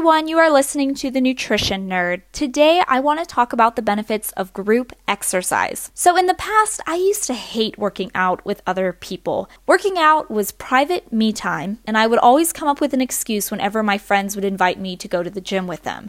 everyone, you are listening to the Nutrition Nerd. Today, I want to talk about the benefits of group exercise. So, in the past, I used to hate working out with other people. Working out was private me time, and I would always come up with an excuse whenever my friends would invite me to go to the gym with them.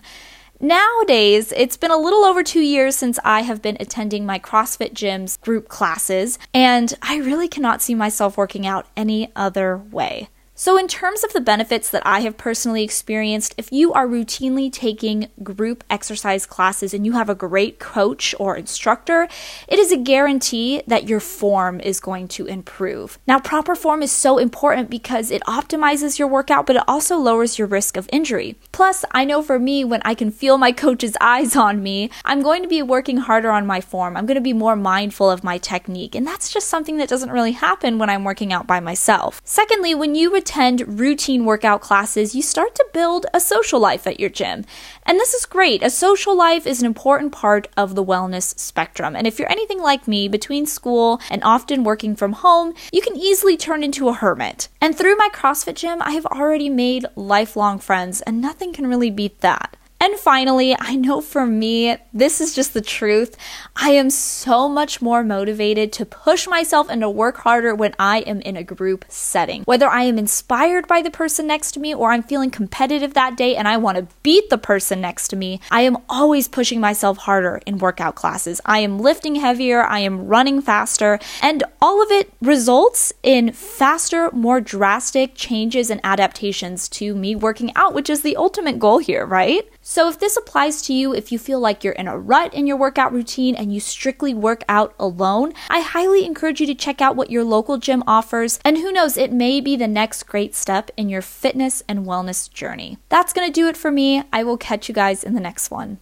Nowadays, it's been a little over two years since I have been attending my CrossFit Gym's group classes, and I really cannot see myself working out any other way. So, in terms of the benefits that I have personally experienced, if you are routinely taking group exercise classes and you have a great coach or instructor, it is a guarantee that your form is going to improve. Now, proper form is so important because it optimizes your workout, but it also lowers your risk of injury. Plus, I know for me, when I can feel my coach's eyes on me, I'm going to be working harder on my form. I'm going to be more mindful of my technique, and that's just something that doesn't really happen when I'm working out by myself. Secondly, when you attend routine workout classes, you start to build a social life at your gym. And this is great. A social life is an important part of the wellness spectrum. And if you're anything like me, between school and often working from home, you can easily turn into a hermit. And through my CrossFit gym, I have already made lifelong friends, and nothing can really beat that. And finally, I know for me, this is just the truth. I am so much more motivated to push myself and to work harder when I am in a group setting. Whether I am inspired by the person next to me or I'm feeling competitive that day and I want to beat the person next to me, I am always pushing myself harder in workout classes. I am lifting heavier, I am running faster, and all of it results in faster, more drastic changes and adaptations to me working out, which is the ultimate goal here, right? So, if this applies to you, if you feel like you're in a rut in your workout routine and you strictly work out alone, I highly encourage you to check out what your local gym offers. And who knows, it may be the next great step in your fitness and wellness journey. That's going to do it for me. I will catch you guys in the next one.